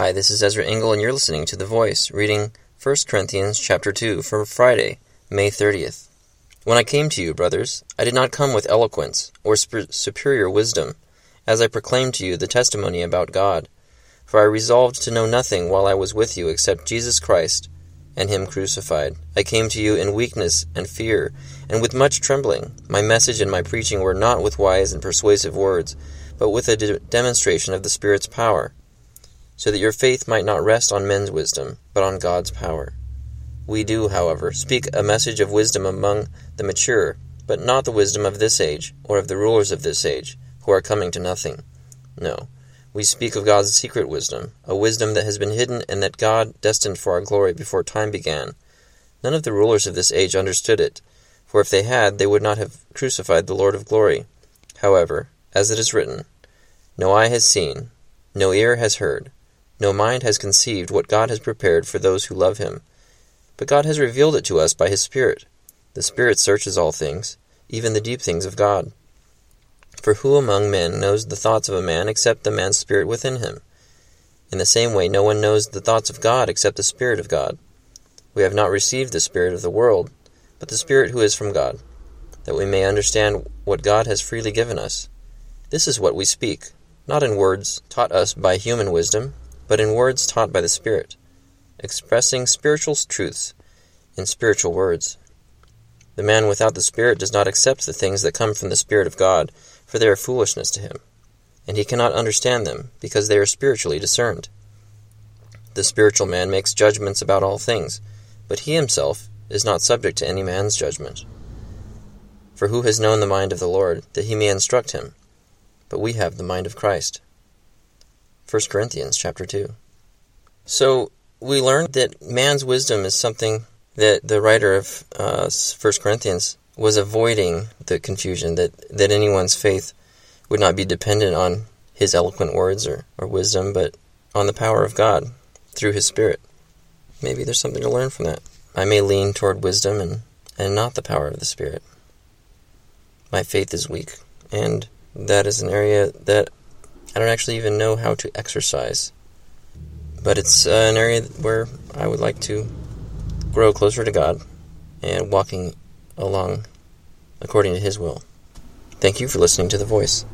Hi, this is Ezra Engel, and you're listening to The Voice, reading 1 Corinthians chapter 2 for Friday, May 30th. When I came to you, brothers, I did not come with eloquence or sp- superior wisdom, as I proclaimed to you the testimony about God. For I resolved to know nothing while I was with you except Jesus Christ and Him crucified. I came to you in weakness and fear, and with much trembling. My message and my preaching were not with wise and persuasive words, but with a de- demonstration of the Spirit's power so that your faith might not rest on men's wisdom, but on God's power. We do, however, speak a message of wisdom among the mature, but not the wisdom of this age, or of the rulers of this age, who are coming to nothing. No, we speak of God's secret wisdom, a wisdom that has been hidden and that God destined for our glory before time began. None of the rulers of this age understood it, for if they had, they would not have crucified the Lord of glory. However, as it is written, No eye has seen, no ear has heard, no mind has conceived what God has prepared for those who love him. But God has revealed it to us by his Spirit. The Spirit searches all things, even the deep things of God. For who among men knows the thoughts of a man except the man's spirit within him? In the same way, no one knows the thoughts of God except the Spirit of God. We have not received the Spirit of the world, but the Spirit who is from God, that we may understand what God has freely given us. This is what we speak, not in words taught us by human wisdom but in words taught by the Spirit, expressing spiritual truths in spiritual words. The man without the Spirit does not accept the things that come from the Spirit of God, for they are foolishness to him, and he cannot understand them, because they are spiritually discerned. The spiritual man makes judgments about all things, but he himself is not subject to any man's judgment. For who has known the mind of the Lord, that he may instruct him? But we have the mind of Christ. 1 Corinthians chapter 2. So we learned that man's wisdom is something that the writer of uh, 1 Corinthians was avoiding the confusion that, that anyone's faith would not be dependent on his eloquent words or, or wisdom, but on the power of God through his Spirit. Maybe there's something to learn from that. I may lean toward wisdom and, and not the power of the Spirit. My faith is weak, and that is an area that I don't actually even know how to exercise. But it's uh, an area where I would like to grow closer to God and walking along according to His will. Thank you for listening to The Voice.